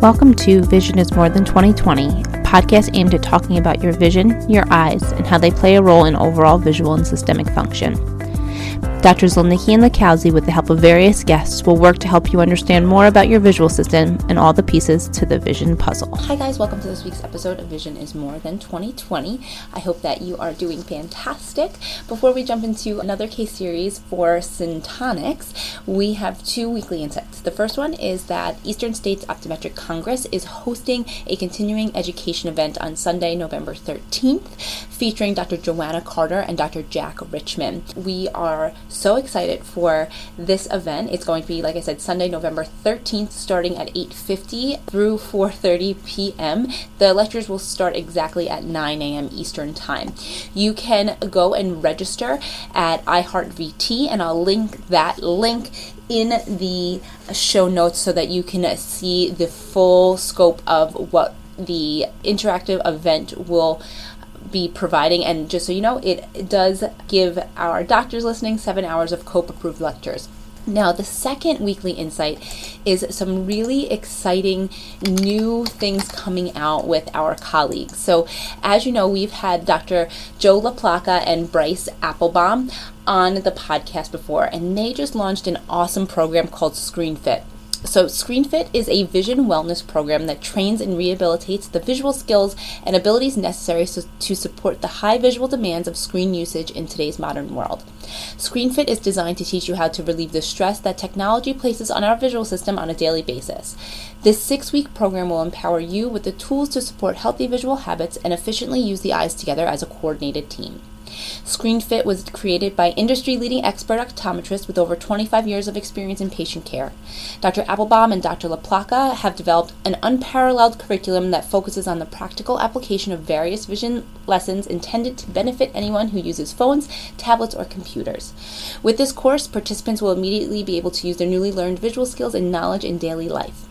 Welcome to Vision is More Than 2020, a podcast aimed at talking about your vision, your eyes, and how they play a role in overall visual and systemic function. Dr. Zolnicki and Lakowski, with the help of various guests, will work to help you understand more about your visual system and all the pieces to the vision puzzle. Hi, guys, welcome to this week's episode of Vision is More Than 2020. I hope that you are doing fantastic. Before we jump into another case series for Syntonics, we have two weekly insights. The first one is that Eastern States Optometric Congress is hosting a continuing education event on Sunday, November 13th, featuring Dr. Joanna Carter and Dr. Jack Richman. We are so excited for this event. It's going to be, like I said, Sunday, November 13th, starting at 8.50 through 4.30 p.m. The lectures will start exactly at 9 a.m. Eastern Time. You can go and register at iHeartVT, and I'll link that link in the show notes so that you can see the full scope of what the interactive event will be providing. And just so you know, it does give our doctors listening seven hours of COPE approved lectures. Now, the second weekly insight is some really exciting new things coming out with our colleagues. So, as you know, we've had Dr. Joe LaPlaca and Bryce Appelbaum on the podcast before, and they just launched an awesome program called ScreenFit. So, ScreenFit is a vision wellness program that trains and rehabilitates the visual skills and abilities necessary so, to support the high visual demands of screen usage in today's modern world. ScreenFit is designed to teach you how to relieve the stress that technology places on our visual system on a daily basis. This six week program will empower you with the tools to support healthy visual habits and efficiently use the eyes together as a coordinated team. ScreenFit was created by industry leading expert optometrists with over 25 years of experience in patient care. Dr. Appelbaum and Dr. LaPlaca have developed an unparalleled curriculum that focuses on the practical application of various vision lessons intended to benefit anyone who uses phones, tablets, or computers. With this course, participants will immediately be able to use their newly learned visual skills and knowledge in daily life.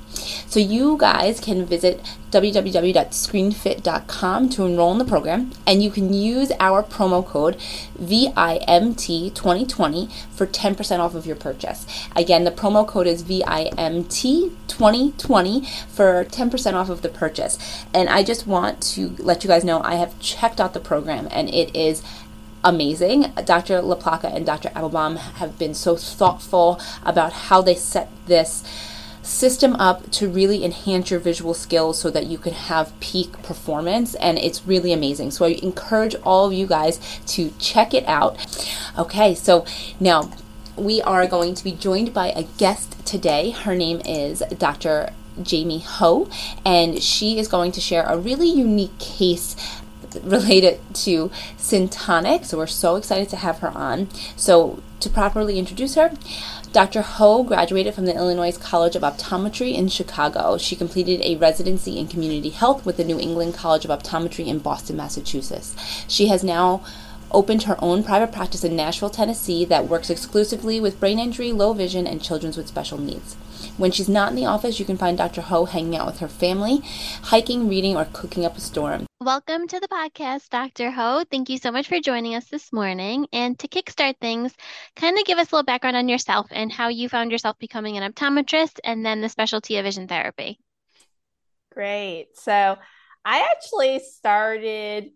So you guys can visit www.screenfit.com to enroll in the program, and you can use our promo code VIMT2020 for 10% off of your purchase. Again, the promo code is VIMT2020 for 10% off of the purchase. And I just want to let you guys know I have checked out the program, and it is amazing. Dr. LaPlaca and Dr. Appelbaum have been so thoughtful about how they set this system up to really enhance your visual skills so that you can have peak performance and it's really amazing so i encourage all of you guys to check it out okay so now we are going to be joined by a guest today her name is dr jamie ho and she is going to share a really unique case related to Syntonics. So we're so excited to have her on. So to properly introduce her, Dr. Ho graduated from the Illinois College of Optometry in Chicago. She completed a residency in community health with the New England College of Optometry in Boston, Massachusetts. She has now opened her own private practice in Nashville, Tennessee that works exclusively with brain injury, low vision, and children with special needs. When she's not in the office, you can find Dr. Ho hanging out with her family, hiking, reading, or cooking up a storm. Welcome to the podcast, Dr. Ho. Thank you so much for joining us this morning. And to kickstart things, kind of give us a little background on yourself and how you found yourself becoming an optometrist and then the specialty of vision therapy. Great. So I actually started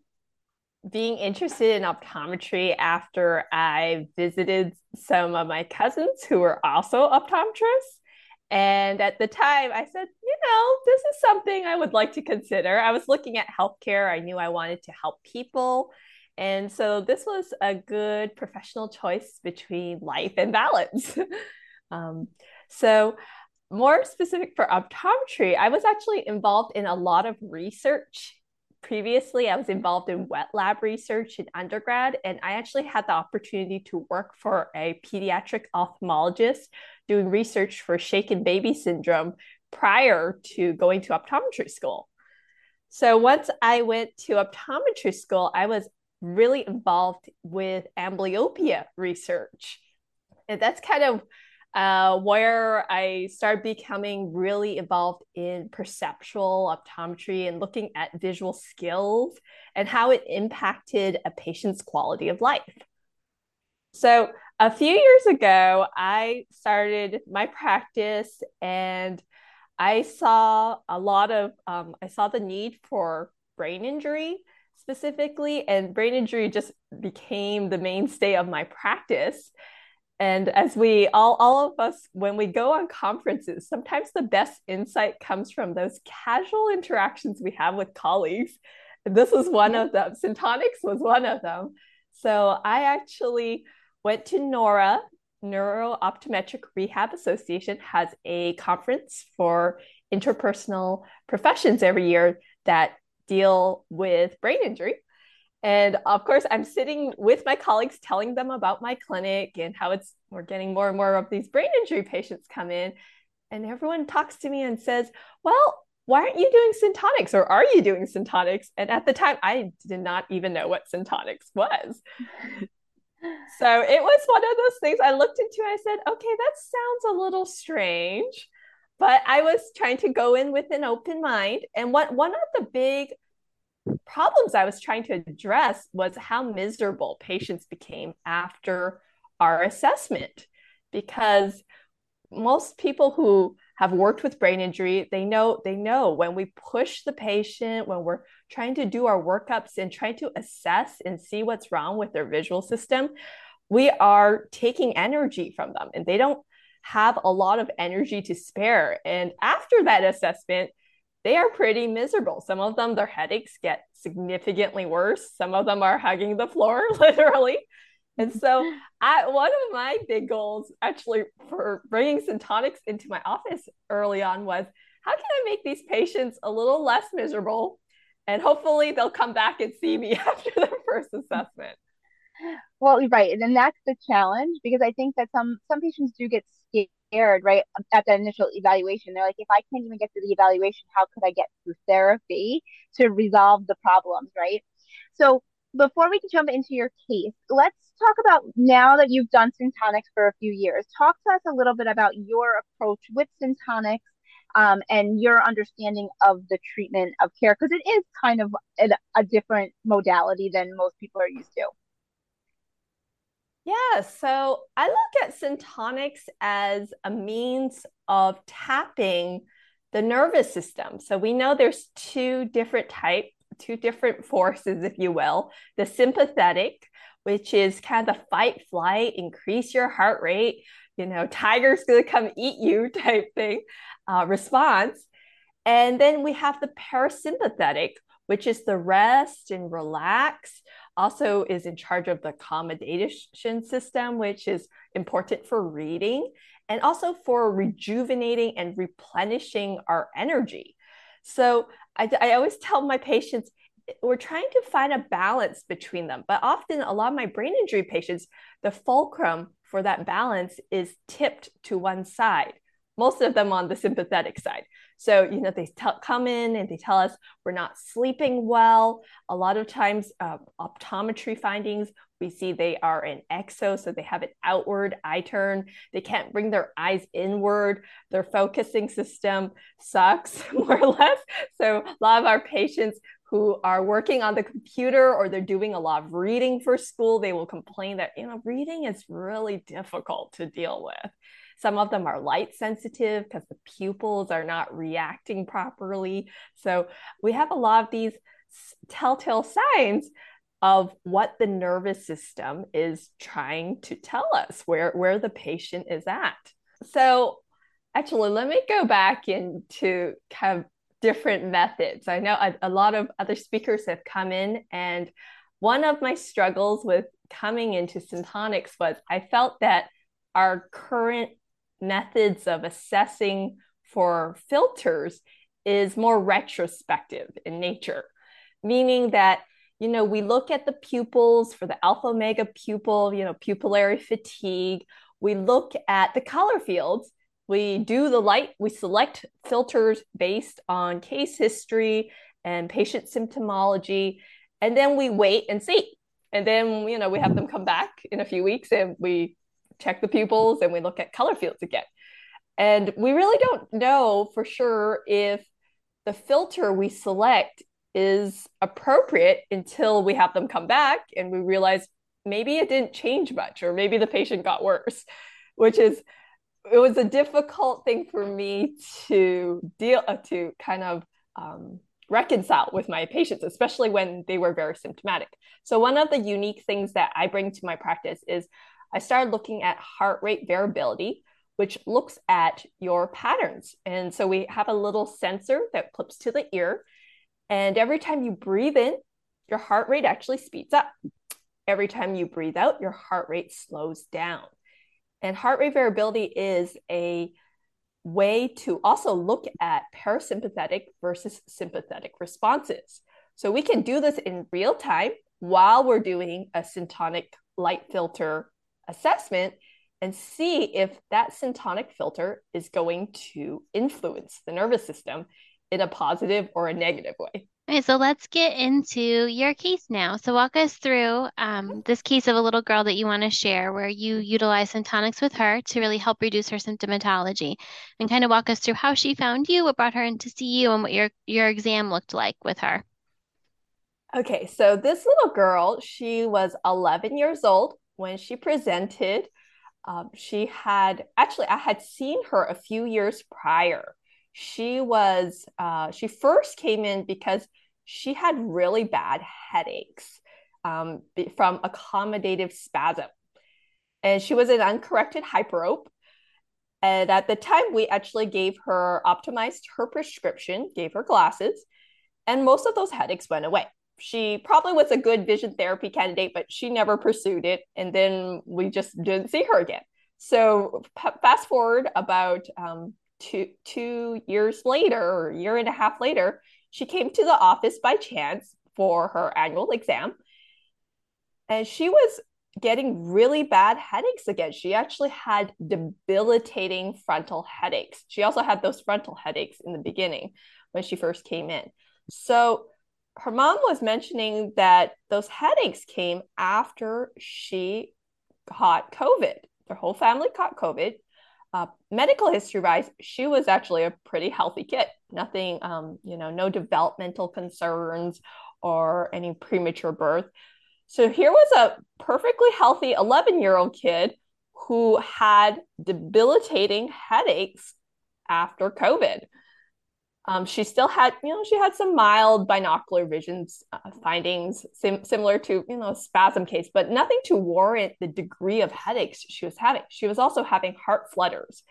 being interested in optometry after I visited some of my cousins who were also optometrists. And at the time, I said, you know, this is something I would like to consider. I was looking at healthcare, I knew I wanted to help people. And so this was a good professional choice between life and balance. um, so, more specific for optometry, I was actually involved in a lot of research previously I was involved in wet lab research in undergrad, and I actually had the opportunity to work for a pediatric ophthalmologist doing research for shaken baby syndrome prior to going to optometry school. So once I went to optometry school, I was really involved with amblyopia research. And that's kind of uh, where I started becoming really involved in perceptual optometry and looking at visual skills and how it impacted a patient's quality of life. So, a few years ago, I started my practice and I saw a lot of, um, I saw the need for brain injury specifically, and brain injury just became the mainstay of my practice. And as we all, all of us, when we go on conferences, sometimes the best insight comes from those casual interactions we have with colleagues. And this was one of them. Syntonics was one of them. So I actually went to NORA, Neuro Optometric Rehab Association, has a conference for interpersonal professions every year that deal with brain injury. And of course, I'm sitting with my colleagues telling them about my clinic and how it's we're getting more and more of these brain injury patients come in. And everyone talks to me and says, Well, why aren't you doing Syntonics or are you doing Syntonics? And at the time, I did not even know what Syntonics was. So it was one of those things I looked into. I said, okay, that sounds a little strange. But I was trying to go in with an open mind. And what one of the big problems I was trying to address was how miserable patients became after our assessment. Because most people who have worked with brain injury, they know they know when we push the patient, when we're trying to do our workups and trying to assess and see what's wrong with their visual system, we are taking energy from them and they don't have a lot of energy to spare. And after that assessment, they are pretty miserable. Some of them, their headaches get significantly worse. Some of them are hugging the floor, literally. And so, I, one of my big goals actually for bringing Syntonics into my office early on was how can I make these patients a little less miserable? And hopefully, they'll come back and see me after their first assessment. Well, right, and that's the challenge because I think that some some patients do get scared right at the initial evaluation. They're like, if I can't even get through the evaluation, how could I get through therapy to resolve the problems, right? So before we can jump into your case, let's talk about now that you've done Syntonics for a few years. Talk to us a little bit about your approach with Syntonics um, and your understanding of the treatment of care because it is kind of a, a different modality than most people are used to. Yeah, so I look at Syntonics as a means of tapping the nervous system. So we know there's two different types, two different forces, if you will. The sympathetic, which is kind of the fight, flight, increase your heart rate, you know, tiger's gonna come eat you type thing uh, response. And then we have the parasympathetic, which is the rest and relax also is in charge of the accommodation system, which is important for reading and also for rejuvenating and replenishing our energy. So I, I always tell my patients, we're trying to find a balance between them. But often, a lot of my brain injury patients, the fulcrum for that balance is tipped to one side most of them on the sympathetic side. So, you know, they come in and they tell us we're not sleeping well. A lot of times, uh, optometry findings, we see they are an exo, so they have an outward eye turn. They can't bring their eyes inward. Their focusing system sucks, more or less. So, a lot of our patients who are working on the computer or they're doing a lot of reading for school, they will complain that, you know, reading is really difficult to deal with. Some of them are light sensitive because the pupils are not reacting properly. So we have a lot of these telltale signs of what the nervous system is trying to tell us where where the patient is at so actually let me go back into kind of different methods i know a, a lot of other speakers have come in and one of my struggles with coming into Syntonics was i felt that our current methods of assessing for filters is more retrospective in nature, meaning that you know we look at the pupils for the alpha omega pupil, you know, pupillary fatigue. We look at the color fields. We do the light. We select filters based on case history and patient symptomology, and then we wait and see. And then you know we have them come back in a few weeks, and we check the pupils and we look at color fields again. And we really don't know for sure if the filter we select is appropriate until we have them come back and we realize maybe it didn't change much or maybe the patient got worse, which is it was a difficult thing for me to deal uh, to kind of um, reconcile with my patients, especially when they were very symptomatic. So one of the unique things that I bring to my practice is I started looking at heart rate variability, which looks at your patterns. And so we have a little sensor that clips to the ear. And every time you breathe in, your heart rate actually speeds up. Every time you breathe out, your heart rate slows down. And heart rate variability is a way to also look at parasympathetic versus sympathetic responses. So we can do this in real time while we're doing a syntonic light filter assessment and see if that syntonic filter is going to influence the nervous system in a positive or a negative way. All right, so let's get into your case now. So walk us through um, this case of a little girl that you want to share where you utilize Syntonics with her to really help reduce her symptomatology and kind of walk us through how she found you, what brought her in to see you, and what your, your exam looked like with her. Okay, so this little girl, she was 11 years old when she presented. Um, she had actually, I had seen her a few years prior. She was uh, she first came in because she had really bad headaches um, from accommodative spasm. And she was an uncorrected hyperope. And at the time we actually gave her optimized her prescription gave her glasses and most of those headaches went away she probably was a good vision therapy candidate but she never pursued it and then we just didn't see her again so p- fast forward about um, two two years later or a year and a half later, she came to the office by chance for her annual exam. And she was getting really bad headaches again. She actually had debilitating frontal headaches. She also had those frontal headaches in the beginning when she first came in. So her mom was mentioning that those headaches came after she caught COVID. Their whole family caught COVID uh, medical history wise, she was actually a pretty healthy kid. Nothing, um, you know, no developmental concerns or any premature birth. So here was a perfectly healthy 11 year old kid who had debilitating headaches after COVID. Um, she still had, you know, she had some mild binocular visions uh, findings sim- similar to, you know, spasm case, but nothing to warrant the degree of headaches she was having. She was also having heart flutters.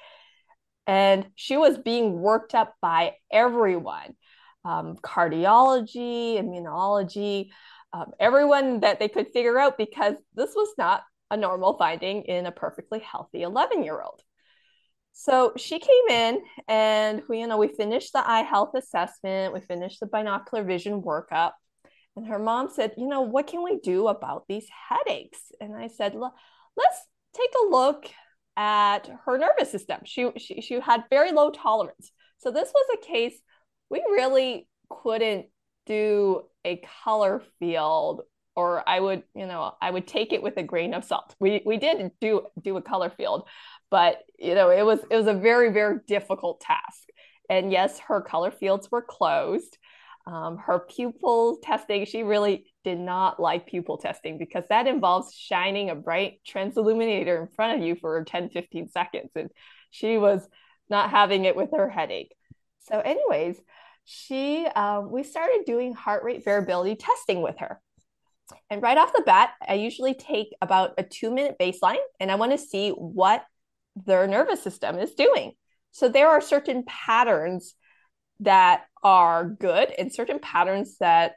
And she was being worked up by everyone um, cardiology, immunology, um, everyone that they could figure out because this was not a normal finding in a perfectly healthy 11 year old. So she came in and we, you know, we finished the eye health assessment, we finished the binocular vision workup. And her mom said, you know, what can we do about these headaches? And I said, let's take a look at her nervous system. She, she, she had very low tolerance. So this was a case we really couldn't do a color field or I would, you know, I would take it with a grain of salt. We we did do do a color field, but you know it was it was a very very difficult task. And yes her color fields were closed. Um, her pupil testing she really did not like pupil testing because that involves shining a bright transilluminator in front of you for 10 15 seconds and she was not having it with her headache. So anyways she um, we started doing heart rate variability testing with her and right off the bat, I usually take about a two minute baseline and I want to see what their nervous system is doing. So there are certain patterns that are good and certain patterns that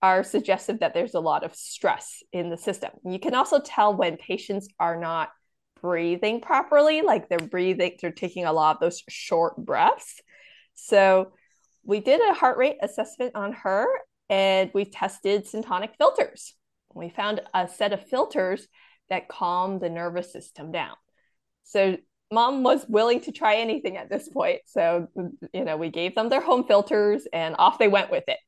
are suggestive that there's a lot of stress in the system. You can also tell when patients are not breathing properly, like they're breathing, they're taking a lot of those short breaths. So we did a heart rate assessment on her and we tested syntonic filters. We found a set of filters that calm the nervous system down. So mom was willing to try anything at this point. So, you know, we gave them their home filters and off they went with it.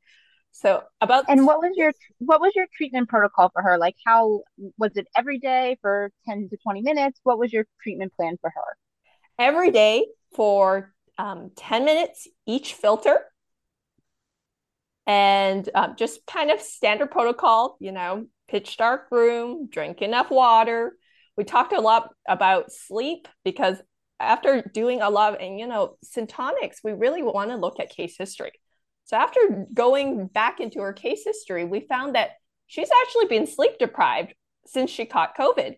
So about And what was your what was your treatment protocol for her? Like how was it every day for 10 to 20 minutes? What was your treatment plan for her? Every day for um, 10 minutes each filter. And um, just kind of standard protocol, you know, pitch dark room, drink enough water, we talked a lot about sleep because after doing a lot of, and you know, Syntonics, we really want to look at case history. So after going back into her case history, we found that she's actually been sleep deprived since she caught COVID.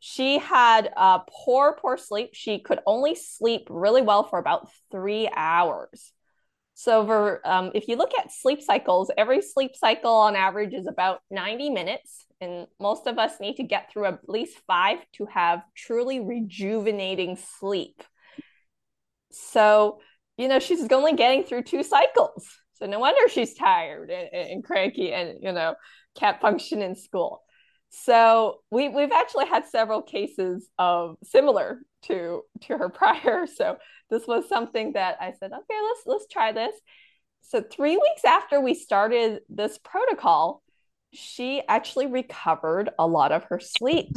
She had uh, poor, poor sleep. She could only sleep really well for about three hours. So, for, um, if you look at sleep cycles, every sleep cycle on average is about 90 minutes. And most of us need to get through at least five to have truly rejuvenating sleep. So, you know, she's only getting through two cycles. So, no wonder she's tired and, and cranky and, you know, can't function in school. So we we've actually had several cases of similar to to her prior. So this was something that I said, okay, let's let's try this. So three weeks after we started this protocol, she actually recovered a lot of her sleep.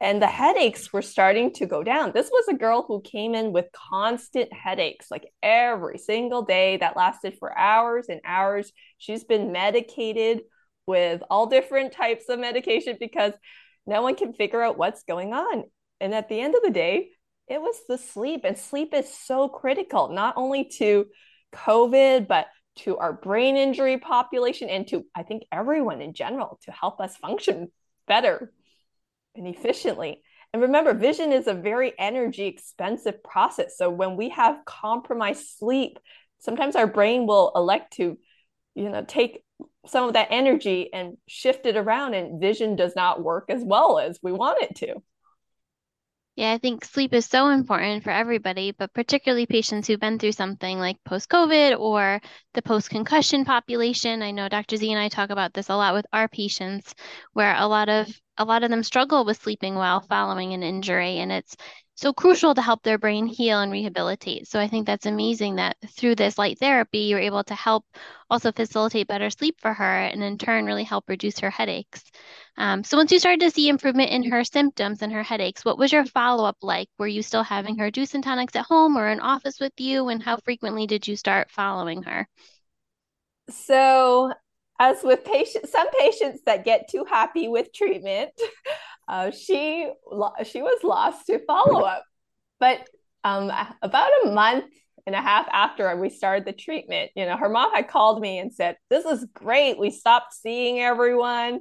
And the headaches were starting to go down. This was a girl who came in with constant headaches, like every single day that lasted for hours and hours. She's been medicated with all different types of medication because no one can figure out what's going on. And at the end of the day, it was the sleep. And sleep is so critical, not only to COVID, but to our brain injury population and to, I think, everyone in general to help us function better and efficiently. And remember, vision is a very energy expensive process. So when we have compromised sleep, sometimes our brain will elect to, you know, take some of that energy and shift it around and vision does not work as well as we want it to. Yeah, I think sleep is so important for everybody, but particularly patients who've been through something like post COVID or the post concussion population. I know Dr. Z and I talk about this a lot with our patients, where a lot of a lot of them struggle with sleeping well following an injury, and it's so crucial to help their brain heal and rehabilitate. So I think that's amazing that through this light therapy, you're able to help also facilitate better sleep for her and in turn really help reduce her headaches. Um, so once you started to see improvement in her symptoms and her headaches, what was your follow up like? Were you still having her do Syntonics at home or in office with you? And how frequently did you start following her? So as with patients, some patients that get too happy with treatment, uh, she she was lost to follow up. But um, about a month and a half after we started the treatment, you know, her mom had called me and said, "This is great. We stopped seeing everyone,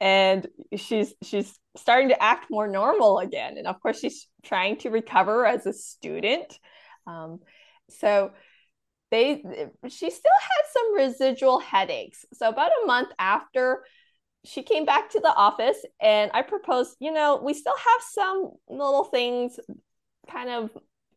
and she's she's starting to act more normal again. And of course, she's trying to recover as a student. Um, so." They she still had some residual headaches. So about a month after she came back to the office and I proposed, you know, we still have some little things kind of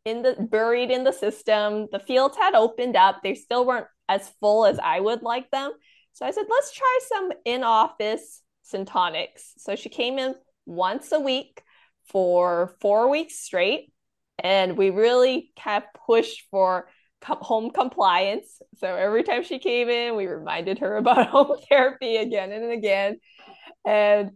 in the buried in the system. The fields had opened up. They still weren't as full as I would like them. So I said, let's try some in-office syntonics. So she came in once a week for four weeks straight. And we really kept pushed for home compliance. So every time she came in, we reminded her about home therapy again and again. And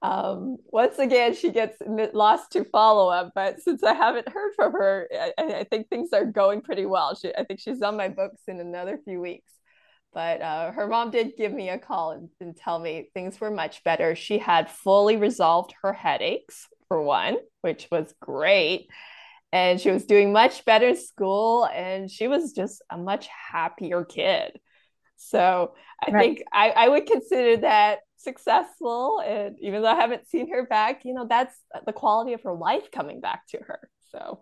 um, once again, she gets lost to follow up. But since I haven't heard from her, I, I, think things are going pretty well. She, I think she's on my books in another few weeks. But uh, her mom did give me a call and, and tell me things were much better. She had fully resolved her headaches, for one, which was great and she was doing much better in school and she was just a much happier kid. So i right. think I, I would consider that successful and even though i haven't seen her back you know that's the quality of her life coming back to her so.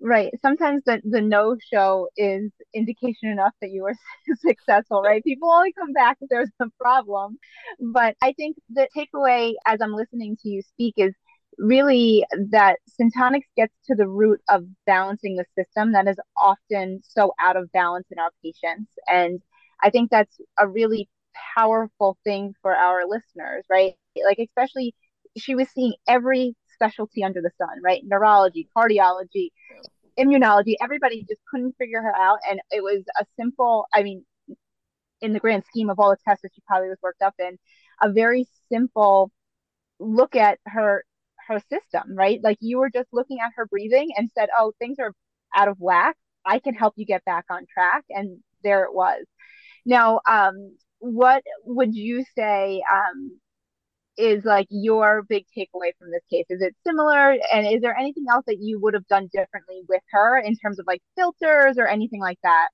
Right. Sometimes the, the no show is indication enough that you were successful right? People only come back if there's a problem. But i think the takeaway as i'm listening to you speak is really that Syntonics gets to the root of balancing the system that is often so out of balance in our patients. And I think that's a really powerful thing for our listeners, right? Like, especially, she was seeing every specialty under the sun, right? Neurology, cardiology, immunology, everybody just couldn't figure her out. And it was a simple, I mean, in the grand scheme of all the tests that she probably was worked up in, a very simple look at her her system, right? Like you were just looking at her breathing and said, oh, things are out of whack. I can help you get back on track. And there it was. Now, um, what would you say um, is like your big takeaway from this case? Is it similar? And is there anything else that you would have done differently with her in terms of like filters or anything like that?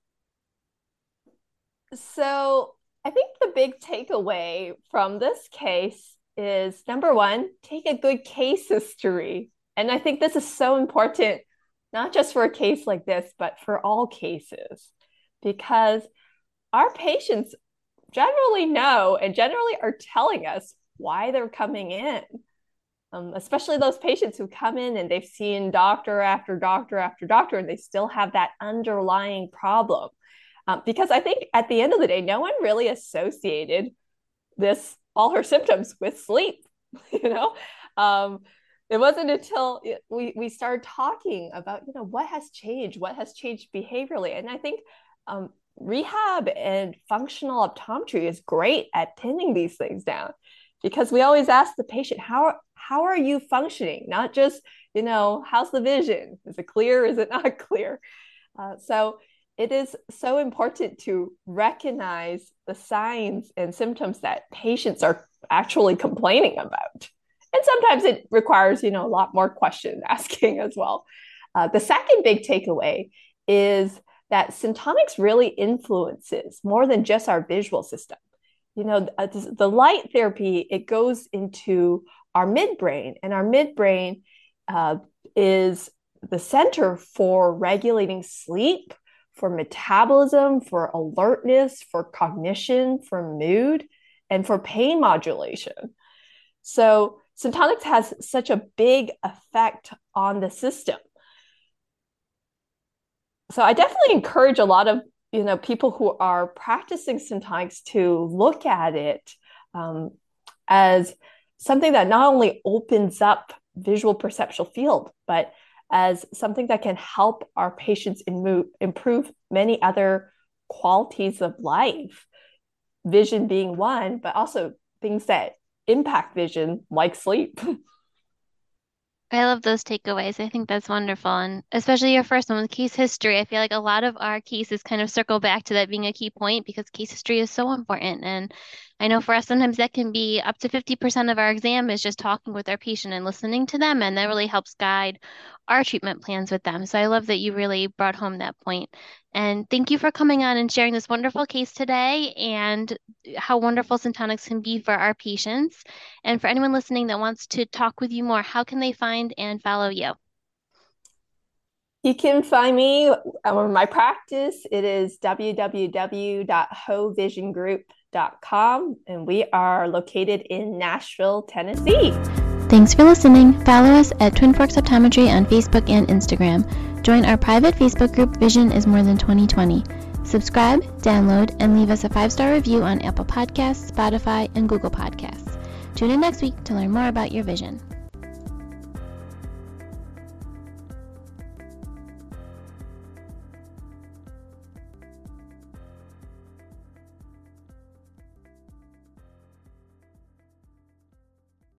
So I think the big takeaway from this case is number one, take a good case history. And I think this is so important, not just for a case like this, but for all cases, because our patients generally know and generally are telling us why they're coming in. Um, especially those patients who come in and they've seen doctor after doctor after doctor and they still have that underlying problem. Um, because I think at the end of the day, no one really associated this all her symptoms with sleep. You know, um, it wasn't until we we started talking about you know what has changed, what has changed behaviorally, and I think um, rehab and functional optometry is great at pinning these things down because we always ask the patient how how are you functioning? Not just you know how's the vision? Is it clear? Is it not clear? Uh, so it is so important to recognize the signs and symptoms that patients are actually complaining about and sometimes it requires you know a lot more question asking as well uh, the second big takeaway is that Syntonics really influences more than just our visual system. You know, uh, the light therapy, it goes into our midbrain, and our midbrain uh, is the center for regulating sleep, for metabolism, for alertness, for cognition, for mood, and for pain modulation. So, Syntonics has such a big effect on the system so I definitely encourage a lot of you know people who are practicing Syntonics to look at it um, as something that not only opens up visual perceptual field, but as something that can help our patients improve many other qualities of life, vision being one, but also things that impact vision like sleep. I love those takeaways. I think that's wonderful. And especially your first one with case history. I feel like a lot of our cases kind of circle back to that being a key point because case history is so important. And I know for us, sometimes that can be up to 50% of our exam is just talking with our patient and listening to them. And that really helps guide our treatment plans with them. So I love that you really brought home that point. And thank you for coming on and sharing this wonderful case today and how wonderful Syntonics can be for our patients. And for anyone listening that wants to talk with you more, how can they find and follow you? You can find me or my practice. It is www.hovisiongroup.com, and we are located in Nashville, Tennessee. Thanks for listening. Follow us at Twin Forks Optometry on Facebook and Instagram. Join our private Facebook group, Vision is More Than 2020. Subscribe, download, and leave us a five star review on Apple Podcasts, Spotify, and Google Podcasts. Tune in next week to learn more about your vision.